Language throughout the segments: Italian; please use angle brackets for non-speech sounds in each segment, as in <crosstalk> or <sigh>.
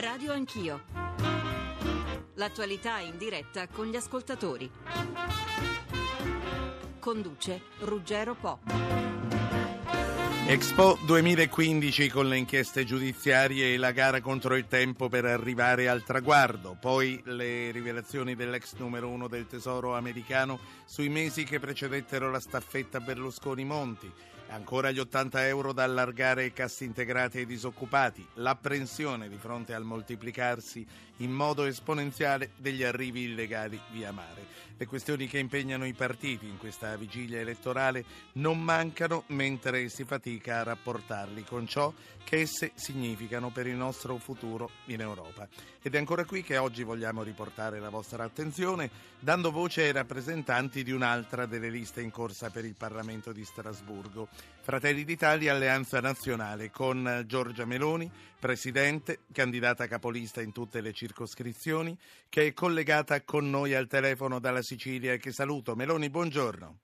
Radio Anch'io. L'attualità in diretta con gli ascoltatori. Conduce Ruggero Po. Expo 2015 con le inchieste giudiziarie e la gara contro il tempo per arrivare al traguardo, poi le rivelazioni dell'ex numero uno del tesoro americano sui mesi che precedettero la staffetta Berlusconi-Monti, Ancora gli 80 euro da allargare ai cassi integrati ai disoccupati, l'apprensione di fronte al moltiplicarsi in modo esponenziale degli arrivi illegali via mare. Le questioni che impegnano i partiti in questa vigilia elettorale non mancano mentre si fatica a rapportarli con ciò che esse significano per il nostro futuro in Europa. Ed è ancora qui che oggi vogliamo riportare la vostra attenzione dando voce ai rappresentanti di un'altra delle liste in corsa per il Parlamento di Strasburgo. Fratelli d'Italia Alleanza Nazionale con Giorgia Meloni, presidente, candidata capolista in tutte le circoscrizioni, che è collegata con noi al telefono dalla Sicilia e che saluto. Meloni, buongiorno.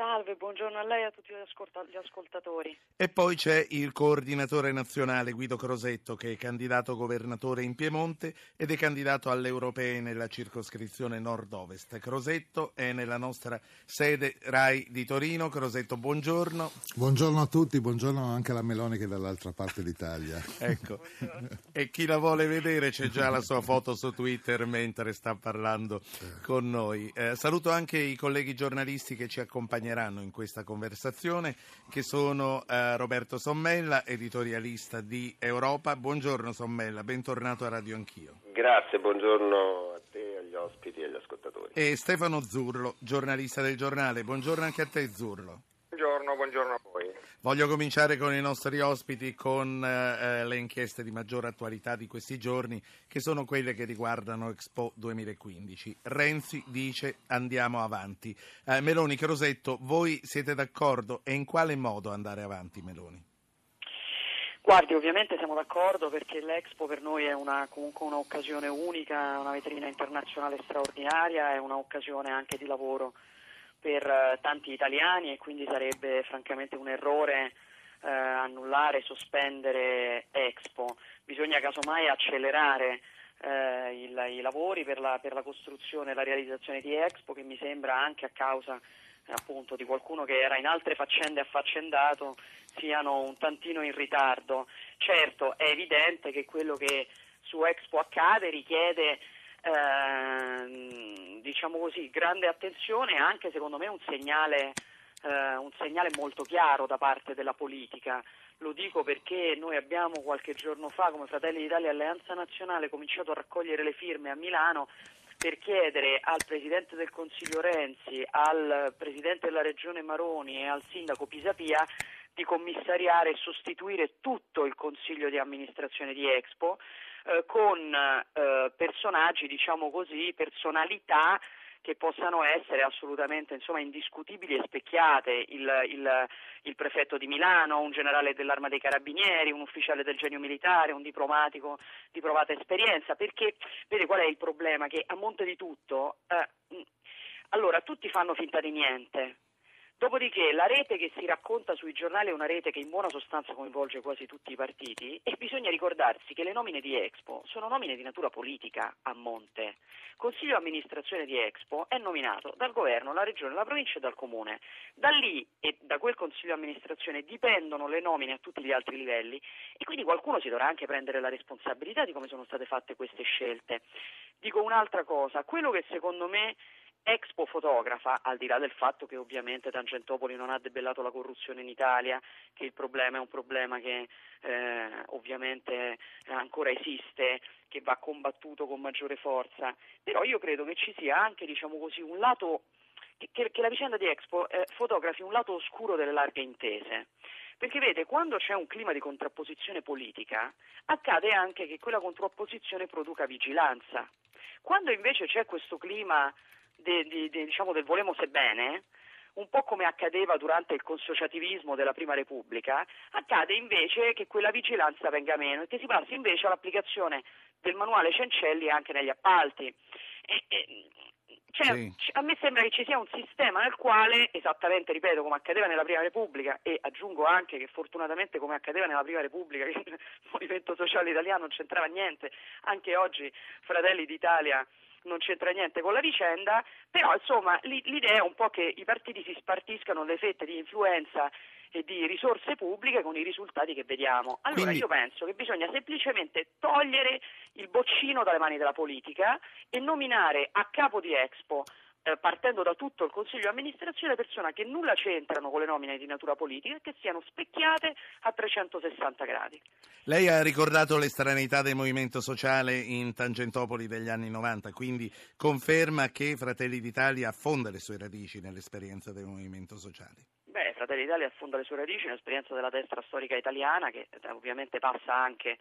Salve, buongiorno a lei e a tutti gli ascoltatori. E poi c'è il coordinatore nazionale Guido Crosetto che è candidato governatore in Piemonte ed è candidato alle europee nella circoscrizione nord-ovest. Crosetto è nella nostra sede RAI di Torino. Crosetto, buongiorno. Buongiorno a tutti, buongiorno anche alla Meloni che è dall'altra parte d'Italia. <laughs> ecco, e chi la vuole vedere c'è già la sua foto su Twitter mentre sta parlando con noi. Eh, saluto anche i colleghi giornalisti che ci accompagneranno accompagneranno in questa conversazione, che sono eh, Roberto Sommella, editorialista di Europa. Buongiorno Sommella, bentornato a Radio Anch'io. Grazie, buongiorno a te, agli ospiti e agli ascoltatori. E Stefano Zurlo, giornalista del giornale. Buongiorno anche a te Zurlo. Buongiorno, buongiorno a voi. Voglio cominciare con i nostri ospiti con eh, le inchieste di maggiore attualità di questi giorni, che sono quelle che riguardano Expo 2015. Renzi dice andiamo avanti. Eh, Meloni, Crosetto, voi siete d'accordo e in quale modo andare avanti, Meloni? Guardi, ovviamente siamo d'accordo perché l'Expo per noi è una, comunque un'occasione unica, una vetrina internazionale straordinaria, è un'occasione anche di lavoro per eh, tanti italiani e quindi sarebbe francamente un errore eh, annullare, sospendere Expo. Bisogna casomai accelerare eh, il, i lavori per la, per la, costruzione e la realizzazione di Expo che mi sembra anche a causa eh, appunto di qualcuno che era in altre faccende affaccendato siano un tantino in ritardo. Certo è evidente che quello che su Expo accade richiede eh, diciamo così, grande attenzione e anche secondo me un segnale, eh, un segnale molto chiaro da parte della politica. Lo dico perché noi abbiamo qualche giorno fa, come Fratelli d'Italia Alleanza Nazionale, cominciato a raccogliere le firme a Milano per chiedere al Presidente del Consiglio Renzi, al Presidente della Regione Maroni e al Sindaco Pisapia di commissariare e sostituire tutto il Consiglio di amministrazione di Expo eh, con eh, personaggi, diciamo così, personalità che possano essere assolutamente insomma, indiscutibili e specchiate, il, il, il, prefetto di Milano, un generale dell'arma dei carabinieri, un ufficiale del genio militare, un diplomatico di provata esperienza, perché vede qual è il problema? Che a monte di tutto, eh, allora tutti fanno finta di niente, Dopodiché la rete che si racconta sui giornali è una rete che in buona sostanza coinvolge quasi tutti i partiti e bisogna ricordarsi che le nomine di Expo sono nomine di natura politica a monte. Consiglio amministrazione di Expo è nominato dal governo, la regione, la provincia e dal comune. Da lì e da quel consiglio amministrazione dipendono le nomine a tutti gli altri livelli e quindi qualcuno si dovrà anche prendere la responsabilità di come sono state fatte queste scelte. Dico un'altra cosa, quello che secondo me Expo fotografa, al di là del fatto che ovviamente Tangentopoli non ha debellato la corruzione in Italia, che il problema è un problema che eh, ovviamente ancora esiste, che va combattuto con maggiore forza, però io credo che ci sia anche diciamo così, un lato che, che, la vicenda di Expo eh, fotografi un lato oscuro delle larghe intese. Perché vede, quando c'è un clima di contrapposizione politica, accade anche che quella contrapposizione produca vigilanza. Quando invece c'è questo clima de, de, de, diciamo del volemo se bene, un po' come accadeva durante il consociativismo della Prima Repubblica, accade invece che quella vigilanza venga meno e che si passi invece all'applicazione del manuale Cencelli anche negli appalti. E, e, cioè, Sì. a me sembra che ci sia un sistema nel quale, esattamente, ripeto, come accadeva nella Prima Repubblica e aggiungo anche che fortunatamente come accadeva nella Prima Repubblica, che <laughs> il Movimento Sociale Italiano non c'entrava niente, anche oggi Fratelli d'Italia non c'entra niente con la vicenda, però insomma l'i- l'idea è un po' che i partiti si spartiscano le fette di influenza e di risorse pubbliche con i risultati che vediamo. Allora Quindi- io penso che bisogna semplicemente togliere il boccino dalle mani della politica e nominare a capo di Expo eh, partendo da tutto il Consiglio di amministrazione persone che nulla c'entrano con le nomine di natura politica e che siano specchiate a 360 gradi. Lei ha ricordato l'estraneità del movimento sociale in Tangentopoli degli anni 90, quindi conferma che Fratelli d'Italia affonda le sue radici nell'esperienza del movimento sociale. Beh, Fratelli d'Italia affonda le sue radici nell'esperienza della destra storica italiana che eh, ovviamente passa anche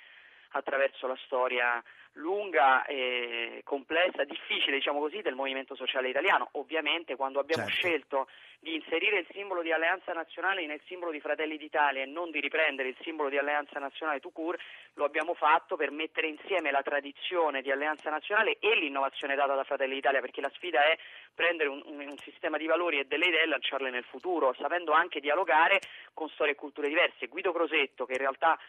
attraverso la storia lunga e complessa, difficile diciamo così, del movimento sociale italiano. Ovviamente quando abbiamo Certo. scelto di inserire il simbolo di Alleanza Nazionale nel simbolo di Fratelli d'Italia e non di riprendere il simbolo di Alleanza Nazionale tout court, lo abbiamo fatto per mettere insieme la tradizione di Alleanza Nazionale e l'innovazione data da Fratelli d'Italia, perché la sfida è prendere un, un- un sistema di valori e delle idee e lanciarle nel futuro, sapendo anche dialogare con storie e culture diverse. Guido Crosetto, che in realtà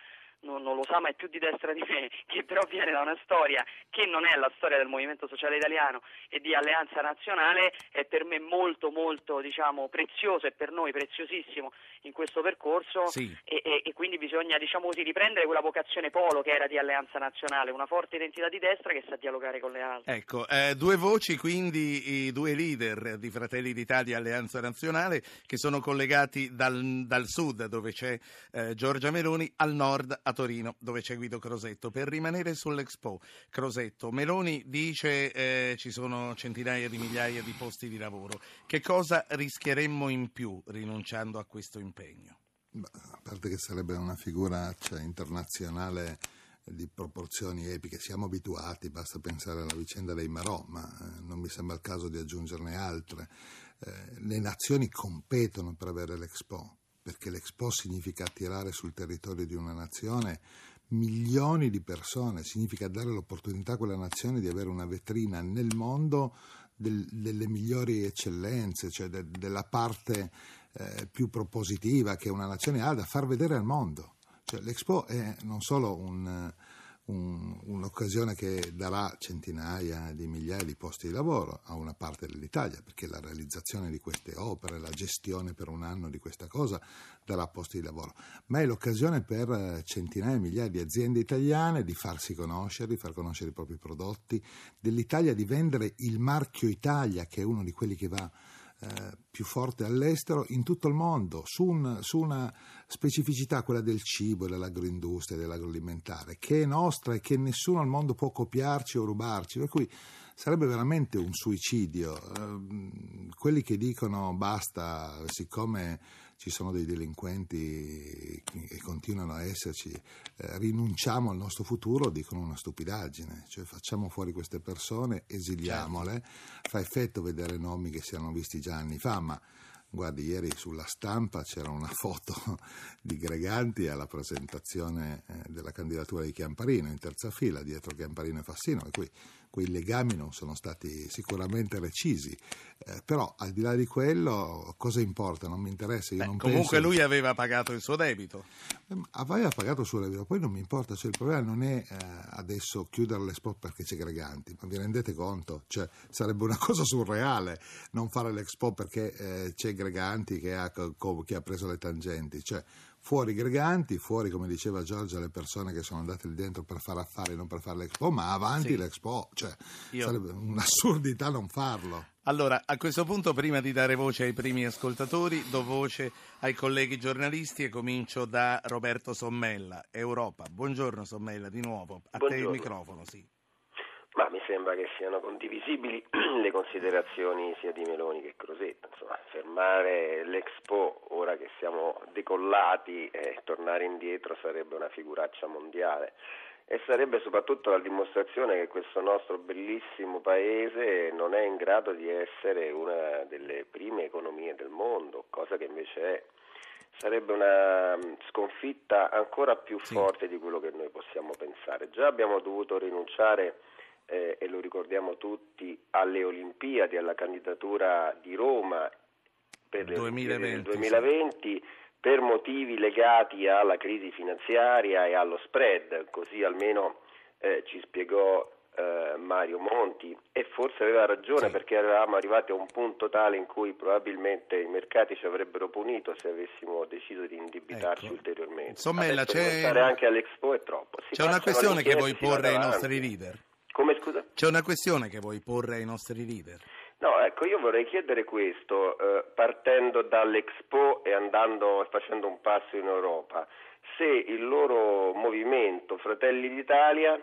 non, non lo sa ma è più di destra di me, <laughs> che però viene da una storia che non è la storia del Movimento Sociale Italiano e di Alleanza Nazionale, è per me molto molto diciamo, prezioso e per noi preziosissimo in questo percorso Sì. e, e- e quindi bisogna diciamo così, riprendere quella vocazione polo che era di Alleanza Nazionale, una forte identità di destra che sa dialogare con le altre. Ecco, eh, due voci, quindi i due leader di Fratelli d'Italia e Alleanza Nazionale che sono collegati dal, dal sud dove c'è eh, Giorgia Meloni al nord a Torino dove c'è Guido Crosetto. Per rimanere sull'Expo, Crosetto, Meloni dice eh, ci sono centinaia di migliaia di posti di lavoro. Che cosa rischieremmo in più rinunciando a questo impegno? Beh, A parte che sarebbe una figura cioè, internazionale di proporzioni epiche, siamo abituati, basta pensare alla vicenda dei Marò, ma eh, non mi sembra il caso di aggiungerne altre. Eh, le nazioni competono per avere l'Expo, perché l'Expo significa attirare sul territorio di una nazione milioni di persone, significa dare l'opportunità a quella nazione di avere una vetrina nel mondo del- delle migliori eccellenze, cioè de- della parte eh, più propositiva che una nazione ha da far vedere al mondo. Cioè, L'Expo è non solo un- un- un'occasione che darà centinaia di migliaia di posti di lavoro a una parte dell'Italia, perché la realizzazione di queste opere, la gestione per un anno di questa cosa darà posti di lavoro, ma è l'occasione per eh, centinaia di migliaia di aziende italiane di farsi conoscere, di far conoscere i propri prodotti, dell'Italia di vendere il marchio Italia, che è uno di quelli che va eh, più forte all'estero in tutto il mondo su, un- su una specificità, quella del cibo, dell'agroindustria, dell'agroalimentare, che è nostra e che nessuno al mondo può copiarci o rubarci, per cui sarebbe veramente un suicidio. Ehm, quelli che dicono basta, siccome ci sono dei delinquenti e continuano a esserci, eh, rinunciamo al nostro futuro, dicono una stupidaggine, cioè facciamo fuori queste persone, esiliamole, fa effetto vedere nomi che si erano visti già anni fa, ma guardi, ieri sulla stampa c'era una foto <laughs> di Greganti alla presentazione eh, della candidatura di Chiamparino in terza fila, dietro Chiamparino e Fassino, e qui quei legami non sono stati sicuramente recisi, eh, però al di là di quello cosa importa? Non mi interessa, Beh, non comunque penso... lui aveva pagato il suo debito. Eh, Aveva pagato il suo debito, poi non mi importa, cioè, il problema non è eh, adesso chiudere l'Expo perché c'è Greganti, ma vi rendete conto? Cioè, sarebbe una <laughs> cosa surreale non fare l'Expo perché eh, c'è Greganti che ha, che ha preso le tangenti, cioè fuori Greganti, fuori come diceva Giorgia le persone che sono andate lì dentro per fare affari, non per fare l'Expo, ma avanti Sì. l'Expo, cioè Io- sarebbe un'assurdità non farlo. Allora, a questo punto, prima di dare voce ai primi ascoltatori, do voce ai colleghi giornalisti e comincio da Roberto Sommella, Europa. Buongiorno Sommella, di nuovo. A te il Buongiorno. microfono, sì. Ma mi sembra che siano condivisibili <clears throat> le considerazioni sia di Meloni che Crosetto. Insomma, fermare l'Expo ora che siamo decollati e tornare indietro sarebbe una figuraccia mondiale. E sarebbe soprattutto la dimostrazione che questo nostro bellissimo paese non è in grado di essere una delle prime economie del mondo, cosa che invece è. Sarebbe una mm, sconfitta ancora più Sì. forte di quello che noi possiamo pensare. Già abbiamo dovuto rinunciare eh, e lo ricordiamo tutti, alle Olimpiadi, alla candidatura di Roma per le 2020, 2020 per motivi legati alla crisi finanziaria e allo spread, così almeno eh, ci spiegò eh, Mario Monti e forse aveva ragione sì. perché eravamo arrivati a un punto tale in cui probabilmente i mercati ci avrebbero punito se avessimo deciso di indebitarci ecco. ulteriormente. Insomma, c'è... stare anche all'Expo è troppo. Si c'è una questione che vuoi porre ai nostri leader? Come scusa? C'è una questione che vuoi porre ai nostri leader? No, ecco, io vorrei chiedere questo, eh, partendo dall'Expo e andando facendo un passo in Europa, se il loro movimento Fratelli d'Italia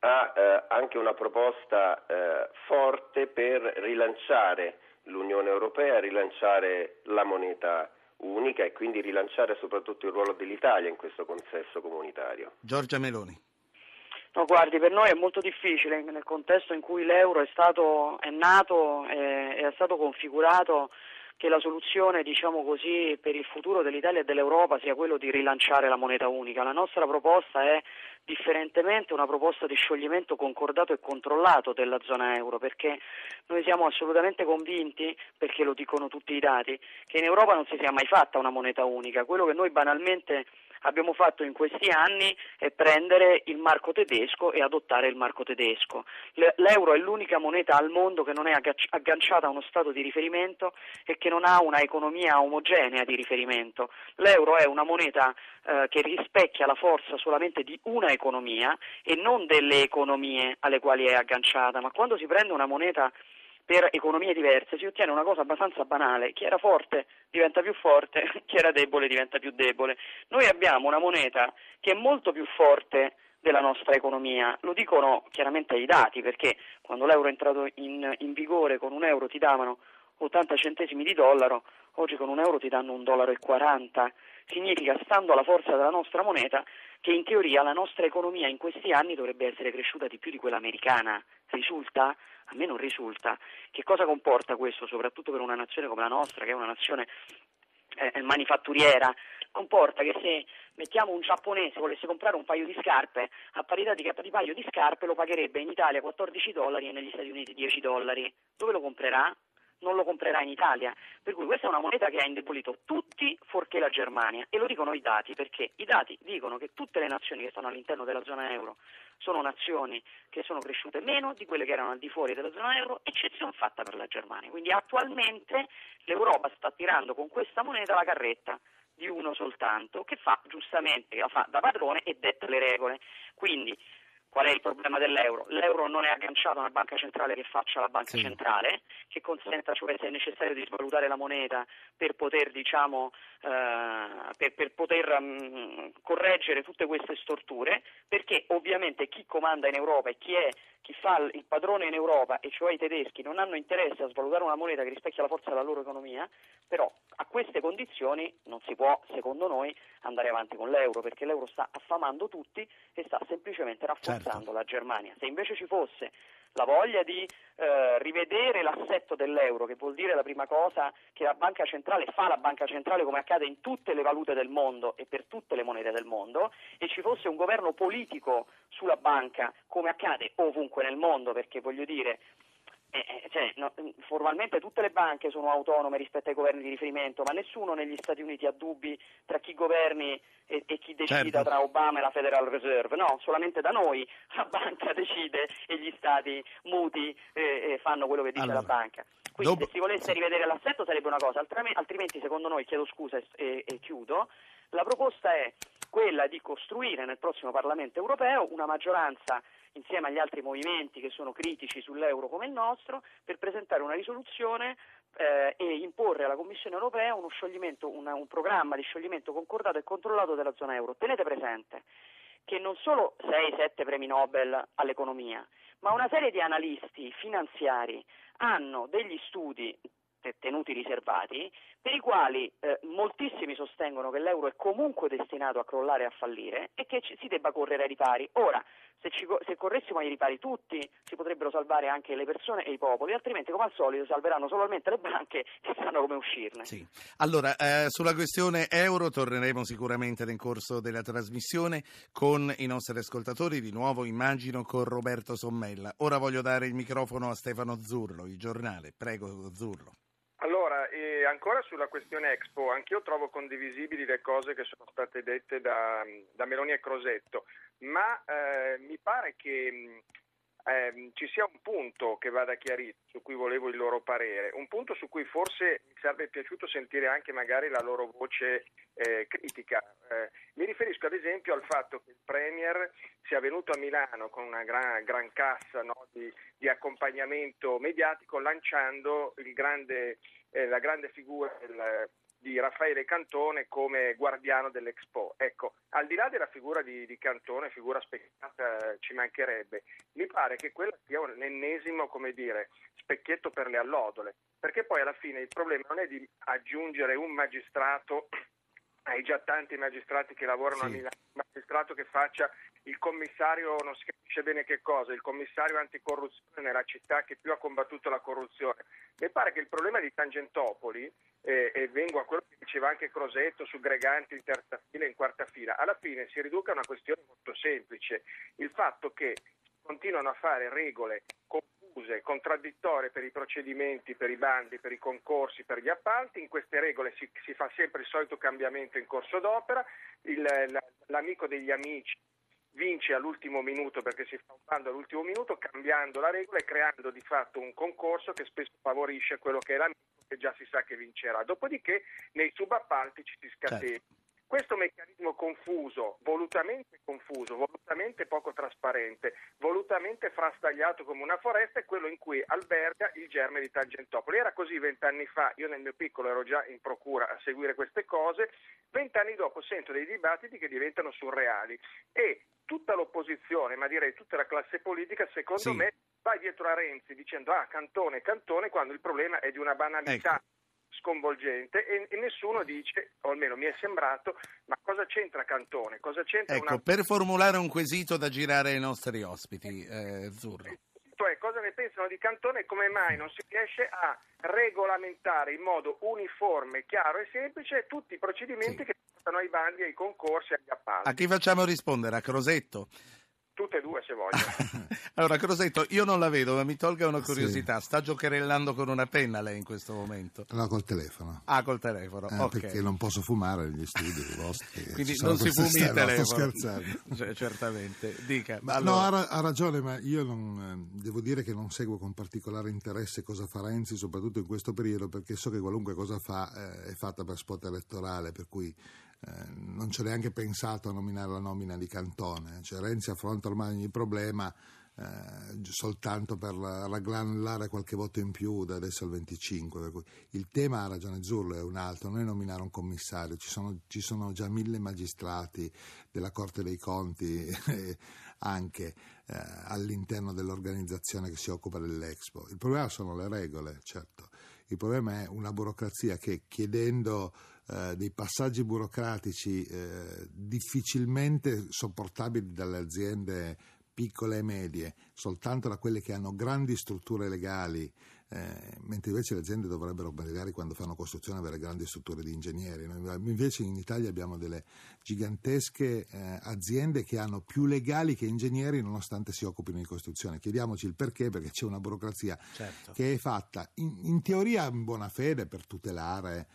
ha eh, anche una proposta eh, forte per rilanciare l'Unione Europea, rilanciare la moneta unica e quindi rilanciare soprattutto il ruolo dell'Italia in questo consesso comunitario. Giorgia Meloni. No, guardi, per noi è molto difficile nel contesto in cui l'euro è, stato, è nato e è stato configurato che la soluzione, diciamo così, per il futuro dell'Italia e dell'Europa sia quello di rilanciare la moneta unica. La nostra proposta è differentemente una proposta di scioglimento concordato e controllato della zona euro, perché noi siamo assolutamente convinti, perché lo dicono tutti i dati, che in Europa non si sia mai fatta una moneta unica. Quello che noi banalmente abbiamo fatto in questi anni è prendere il marco tedesco e adottare il marco tedesco. L'euro è l'unica moneta al mondo che non è agganciata a uno stato di riferimento e che non ha una economia omogenea di riferimento. L'euro è una moneta eh, che rispecchia la forza solamente di una economia e non delle economie alle quali è agganciata, ma quando si prende una moneta per economie diverse si ottiene una cosa abbastanza banale, chi era forte diventa più forte, <laughs> chi era debole diventa più debole. Noi abbiamo una moneta che è molto più forte della nostra economia, lo dicono chiaramente i dati perché quando l'euro è entrato in, in vigore con un euro ti davano 80 centesimi di dollaro, oggi con un euro ti danno un dollaro e 40, significa stando alla forza della nostra moneta che in teoria la nostra economia in questi anni dovrebbe essere cresciuta di più di quella americana. Risulta? A me non risulta. Che cosa comporta questo, soprattutto per una nazione come la nostra, che è una nazione eh, manifatturiera? Comporta che se mettiamo un giapponese volesse comprare un paio di scarpe, a parità di, di paio di scarpe lo pagherebbe in Italia 14 dollari e negli Stati Uniti 10 dollari. Dove lo comprerà? Non lo comprerà in Italia. Per cui questa è una moneta che ha indebolito tutti fuorché la Germania e lo dicono i dati perché i dati dicono che tutte le nazioni che stanno all'interno della zona euro sono nazioni che sono cresciute meno di quelle che erano al di fuori della zona euro, eccezione fatta per la Germania. Quindi attualmente l'Europa sta tirando con questa moneta la carretta di uno soltanto che fa giustamente, la fa da padrone e detta le regole. Quindi Qual è il problema dell'euro? L'euro non è agganciato a una banca centrale che faccia la banca sì. centrale, che consenta, cioè se è necessario di svalutare la moneta per poter, diciamo, eh, per, per poter um, correggere tutte queste storture, perché ovviamente chi comanda in Europa e chi, è, chi fa il padrone in Europa, e cioè i tedeschi, non hanno interesse a svalutare una moneta che rispecchia la forza della loro economia, però a queste condizioni non si può, secondo noi, andare avanti con l'euro, perché l'euro sta affamando tutti e sta semplicemente rafforzando certo. La Germania. Se invece ci fosse la voglia di eh, rivedere l'assetto dell'euro, che vuol dire la prima cosa che la banca centrale fa la banca centrale come accade in tutte le valute del mondo e per tutte le monete del mondo, e ci fosse un governo politico sulla banca come accade ovunque nel mondo, perché voglio dire eh, eh, cioè, no, formalmente tutte le banche sono autonome rispetto ai governi di riferimento, ma nessuno negli Stati Uniti ha dubbi tra chi governi e, e chi decida certo. tra Obama e la Federal Reserve. No, solamente da noi <laughs> la banca decide e gli stati muti eh, fanno quello che dice allora, la banca. Quindi dopo... se si volesse rivedere l'assetto sarebbe una cosa, altrimenti secondo noi, chiedo scusa e, e chiudo, la proposta è quella di costruire nel prossimo Parlamento europeo una maggioranza insieme agli altri movimenti che sono critici sull'euro come il nostro, per presentare una risoluzione eh, e imporre alla Commissione europea uno una, un programma di scioglimento concordato e controllato della zona euro. Tenete presente che non solo 6-7 premi Nobel all'economia, ma una serie di analisti finanziari hanno degli studi tenuti riservati, per i quali eh, moltissimi sostengono che l'euro è comunque destinato a crollare e a fallire e che ci, si debba correre ai ripari. Ora, se, ci, se, corressimo ai ripari tutti, si potrebbero salvare anche le persone e i popoli, altrimenti, come al solito, salveranno solamente le banche che sanno come uscirne. Sì. Allora, eh, sulla questione euro torneremo sicuramente nel corso della trasmissione con i nostri ascoltatori, di nuovo immagino con Roberto Sommella. Ora voglio dare il microfono a Stefano Zurlo, il giornale. Prego, Zurlo. Ancora sulla questione Expo, anch'io trovo condivisibili le cose che sono state dette da, da Meloni e Crosetto, ma eh, mi pare che eh, ci sia un punto che vada chiarito, su cui volevo il loro parere, un punto su cui forse mi sarebbe piaciuto sentire anche magari la loro voce eh, critica. Eh, mi riferisco ad esempio al fatto che il Premier sia venuto a Milano con una gran, gran cassa no, di, di, accompagnamento mediatico lanciando grande, eh, la grande figura del di Raffaele Cantone come guardiano dell'Expo. Ecco, al di là della figura di, di Cantone, figura specchiata, ci mancherebbe, mi pare che quello sia un ennesimo, come dire, specchietto per le allodole, perché poi alla fine il problema non è di aggiungere un magistrato <clears throat> ai già tanti magistrati che lavorano sì. a Milano, un magistrato che faccia il commissario, non si capisce bene che cosa, il commissario anticorruzione nella città che più ha combattuto la corruzione. Mi pare che il problema di Tangentopoli, eh, e vengo a quello che diceva anche Crosetto su Greganti in terza fila e in quarta fila, alla fine si riduca a una questione molto semplice, il fatto che continuano a fare regole confuse, contraddittorie per i procedimenti, per i bandi, per i concorsi, per gli appalti. In queste regole si, si fa sempre il solito cambiamento in corso d'opera. Il, la, l'amico degli amici vince all'ultimo minuto perché si fa un bando all'ultimo minuto cambiando la regola e creando di fatto un concorso che spesso favorisce quello che è l'amico che già si sa che vincerà. Dopodiché nei subappalti ci si scatena. Certo. Questo meccanismo confuso, volutamente confuso, volutamente poco trasparente, volutamente frastagliato come una foresta è quello in cui alberga il germe di Tangentopoli. Era così vent'anni fa, io nel mio piccolo ero già in procura a seguire queste cose, vent'anni dopo sento dei dibattiti che diventano surreali e tutta l'opposizione, ma direi tutta la classe politica, secondo sì. me va dietro a Renzi dicendo ah Cantone, Cantone, quando il problema è di una banalità. Ecco sconvolgente e, e, nessuno dice, o almeno mi è sembrato, ma cosa c'entra Cantone? Cosa c'entra ecco, una... per formulare un quesito da girare ai nostri ospiti, eh, Zurro. Cioè, cosa ne pensano di Cantone e come mai non si riesce a regolamentare in modo uniforme, chiaro e semplice tutti i procedimenti sì. che portano ai bandi, ai concorsi, agli appalti. A chi facciamo rispondere? A Crosetto? Tutte e due se voglio. <laughs> allora, Crosetto, io non la vedo, ma mi tolga una curiosità. Sì. Sta giocherellando con una penna lei in questo momento? No, col telefono. Ah, col telefono, eh, okay. Perché non posso fumare negli studi vostri. Quindi non si fumi il <laughs> telefono. Sto scherzando. <laughs> Cioè, certamente. Dica. Ma, allora... No, ha, ra- ha, ragione, ma io non, eh, devo dire che non seguo con particolare interesse cosa fa Renzi, soprattutto in questo periodo, perché so che qualunque cosa fa eh, è fatta per spot elettorale, per cui eh, non ho neanche pensato a nominare la nomina di Cantone, cioè Renzi affronta ormai ogni problema eh, soltanto per raggranellare qualche voto in più da adesso al 25. il tema, ha ragione Zurlo, è un altro, non è nominare un commissario, ci sono, ci sono già mille magistrati della Corte dei Conti <laughs> anche eh, all'interno dell'organizzazione che si occupa dell'Expo. Il problema sono le regole, certo. Il problema è una burocrazia che chiedendo eh, dei passaggi burocratici eh, difficilmente sopportabili dalle aziende piccole e medie, soltanto da quelle che hanno grandi strutture legali, eh, mentre invece le aziende dovrebbero magari quando fanno costruzione avere grandi strutture di ingegneri. Noi invece in Italia abbiamo delle gigantesche eh, aziende che hanno più legali che ingegneri nonostante si occupino di costruzione. Chiediamoci il perché, perché c'è una burocrazia certo. che è fatta in, in teoria in buona fede per tutelare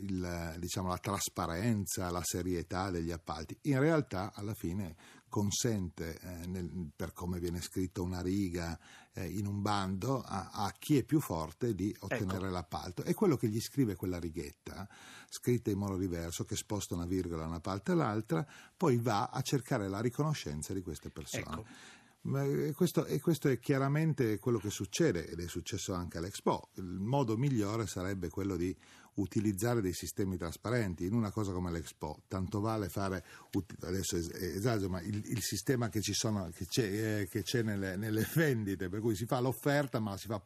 il, diciamo, la trasparenza, la serietà degli appalti. In realtà alla fine consente, eh, nel, per come viene scritto una riga eh, in un bando, a, a, chi è più forte di ottenere ecco. l'appalto. E quello che gli scrive quella righetta, scritta in modo diverso, che sposta una virgola da una parte all'altra, poi va a cercare la riconoscenza di queste persone. Ecco. E questo, e questo, è chiaramente quello che succede ed è successo anche all'Expo. Il modo migliore sarebbe quello di utilizzare dei sistemi trasparenti. In una cosa come l'Expo, tanto vale fare, adesso esagero, ma il, il sistema che, sono, che c'è, eh, che c'è nelle, nelle, vendite, per cui si fa l'offerta, ma si fa,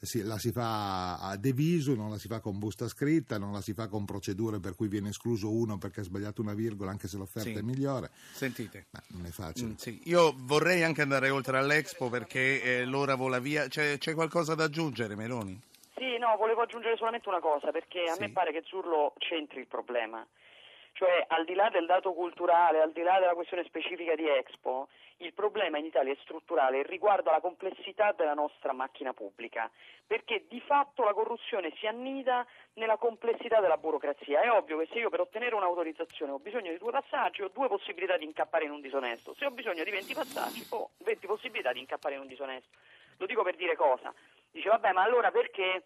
si, la si fa a deviso, non la si fa con busta scritta, non la si fa con procedure per cui viene escluso uno perché ha sbagliato una virgola, anche se l'offerta sì. è migliore. Sentite. Ma non è facile. Mm, sì. Io vorrei anche andare oltre all'Expo perché eh, l'ora vola via. C'è, c'è qualcosa da aggiungere, Meloni? No, volevo aggiungere solamente una cosa, perché a sì. me pare che Zurlo c'entri il problema. Cioè, al di là del dato culturale, al di là della questione specifica di Expo, il problema in Italia è strutturale e riguarda la complessità della nostra macchina pubblica, perché di fatto la corruzione si annida nella complessità della burocrazia. È ovvio che se io per ottenere un'autorizzazione ho bisogno di due passaggi, ho due possibilità di incappare in un disonesto. Se ho bisogno di 20 passaggi, ho 20 possibilità di incappare in un disonesto. Lo dico per dire cosa? Dice, vabbè, ma allora perché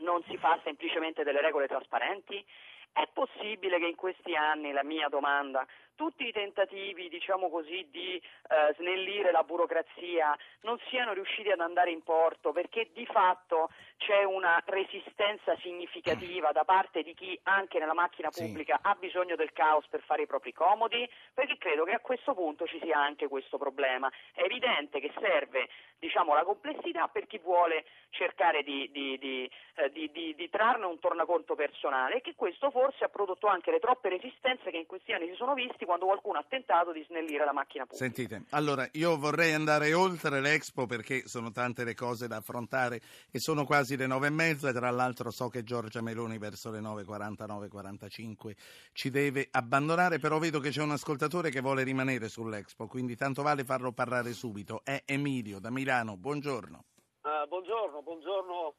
non si fa semplicemente delle regole trasparenti? È possibile che in questi anni, la mia domanda, tutti i tentativi, diciamo così, di eh, snellire la burocrazia non siano riusciti ad andare in porto perché di fatto c'è una resistenza significativa da parte di chi anche nella macchina pubblica sì. ha bisogno del caos per fare i propri comodi, perché credo che a questo punto ci sia anche questo problema. È evidente che serve diciamo, la complessità per chi vuole cercare di, di, di, eh, di, trarne un tornaconto personale e che questo forse ha prodotto anche le troppe resistenze che in questi anni si sono visti quando qualcuno ha tentato di snellire la macchina pubblica. Sentite, allora io vorrei andare oltre l'Expo perché sono tante le cose da affrontare e sono quasi le nove e mezza e tra l'altro so che Giorgia Meloni verso le 9.49, 45 ci deve abbandonare, però vedo che c'è un ascoltatore che vuole rimanere sull'Expo, quindi tanto vale farlo parlare subito. È Emilio da Milano, buongiorno. Uh, buongiorno, buongiorno uh,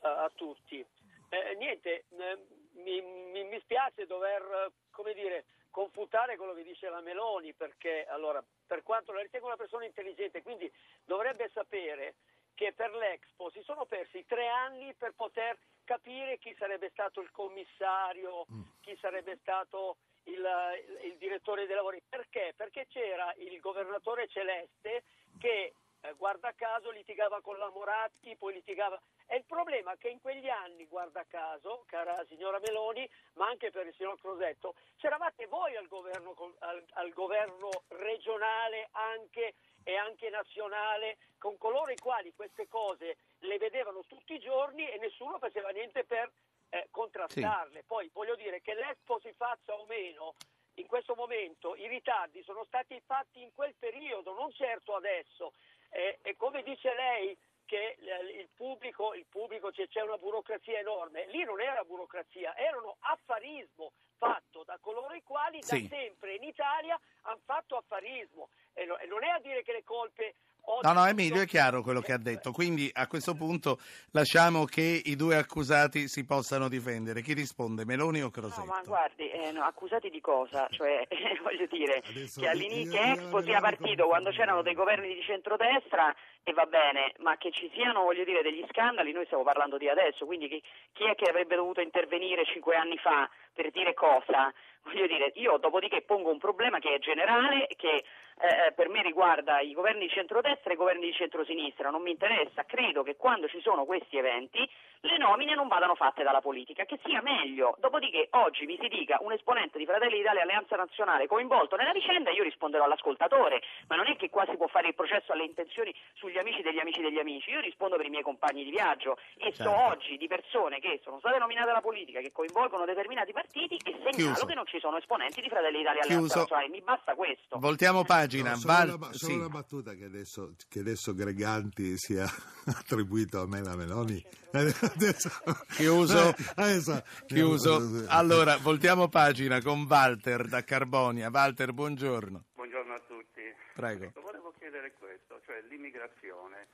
a tutti. Eh, niente, eh, mi, mi, mi spiace dover, come dire, confutare quello che dice la Meloni, perché allora, per quanto la ritengo una persona intelligente, quindi dovrebbe sapere che per l'Expo si sono persi tre anni per poter capire chi sarebbe stato il commissario, mm. chi sarebbe stato il, il, il direttore dei lavori. Perché? Perché c'era il governatore Celeste che eh, guarda caso litigava con la Moratti, poi litigava... E il problema è che in quegli anni, guarda caso, cara signora Meloni, ma anche per il signor Crosetto, c'eravate voi al governo, al, al governo regionale anche, e anche nazionale, con coloro i quali queste cose le vedevano tutti i giorni e nessuno faceva niente per eh, contrastarle. Sì. Poi voglio dire che l'Expo si faccia o meno, in questo momento i ritardi sono stati fatti in quel periodo, non certo adesso. E, e come dice lei che il pubblico, il pubblico c'è, c'è, una burocrazia enorme, lì non era burocrazia, erano affarismo fatto da coloro i quali sì. da sempre in Italia hanno fatto affarismo e, no, e non è a dire che le colpe No, no, Emilio è chiaro quello che ha detto, quindi a questo punto lasciamo che i due accusati si possano difendere. Chi risponde, Meloni o Crosetto? No, ma guardi, eh, no, accusati di cosa? Cioè, eh, <laughs> voglio dire, Adesso che all'inizio Expo sia partito quando c'erano dei governi di centrodestra e va bene, ma che ci siano, voglio dire, degli scandali, noi stiamo parlando di adesso, quindi chi, chi è che avrebbe dovuto intervenire cinque anni fa per dire cosa? Voglio dire, io dopodiché pongo un problema che è generale, che eh, per me riguarda i governi di centrodestra e i governi di centrosinistra, non mi interessa, credo che quando ci sono questi eventi le nomine non vadano fatte dalla politica, che sia meglio. Dopodiché oggi mi si dica un esponente di Fratelli d'Italia Alleanza Nazionale coinvolto nella vicenda, io risponderò all'ascoltatore, ma non è che qua si può fare il processo alle intenzioni sugli amici degli amici degli amici, io rispondo per i miei compagni di viaggio e certo. so oggi di persone che sono state nominate alla politica, che coinvolgono determinati partiti e segnalo Chiuso. che non ci sono esponenti di Fratelli d'Italia Alleanza Nazionale, mi basta questo. Voltiamo pagina. No, solo, Val... una, solo sì. una battuta che adesso, che adesso Greganti sia <laughs> attribuito a me la Meloni. Adesso, chiuso, adesso, chiuso. Allora, voltiamo pagina con Walter da Carbonia. Walter, buongiorno. Buongiorno a tutti. Prego. Volevo chiedere questo, cioè l'immigrazione,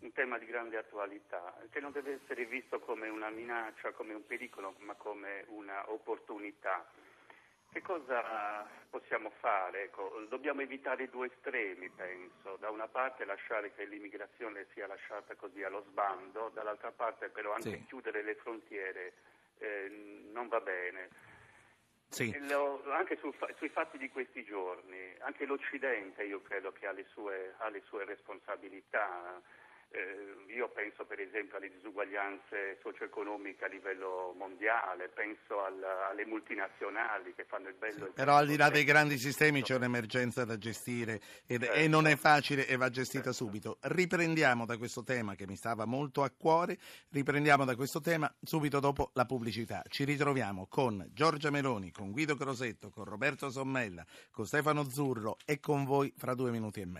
un tema di grande attualità, che non deve essere visto come una minaccia, come un pericolo, ma come un'opportunità. Che cosa possiamo fare? Ecco, dobbiamo evitare due estremi, penso. Da una parte lasciare che l'immigrazione sia lasciata così allo sbando, dall'altra parte però anche sì. chiudere le frontiere eh, non va bene. Sì. Lo, anche sul, sui fatti di questi giorni, anche l'Occidente io credo che ha le sue, ha le sue responsabilità. Eh, io penso per esempio alle disuguaglianze socio-economiche a livello mondiale, penso al, alle multinazionali che fanno il bello. Sì, però al di là dei grandi sistemi c'è un'emergenza da gestire ed, certo. e non è facile e va gestita certo. subito. Riprendiamo da questo tema che mi stava molto a cuore, riprendiamo da questo tema subito dopo la pubblicità. Ci ritroviamo con Giorgia Meloni, con Guido Crosetto, con Roberto Sommella, con Stefano Zurro e con voi fra due minuti e mezzo.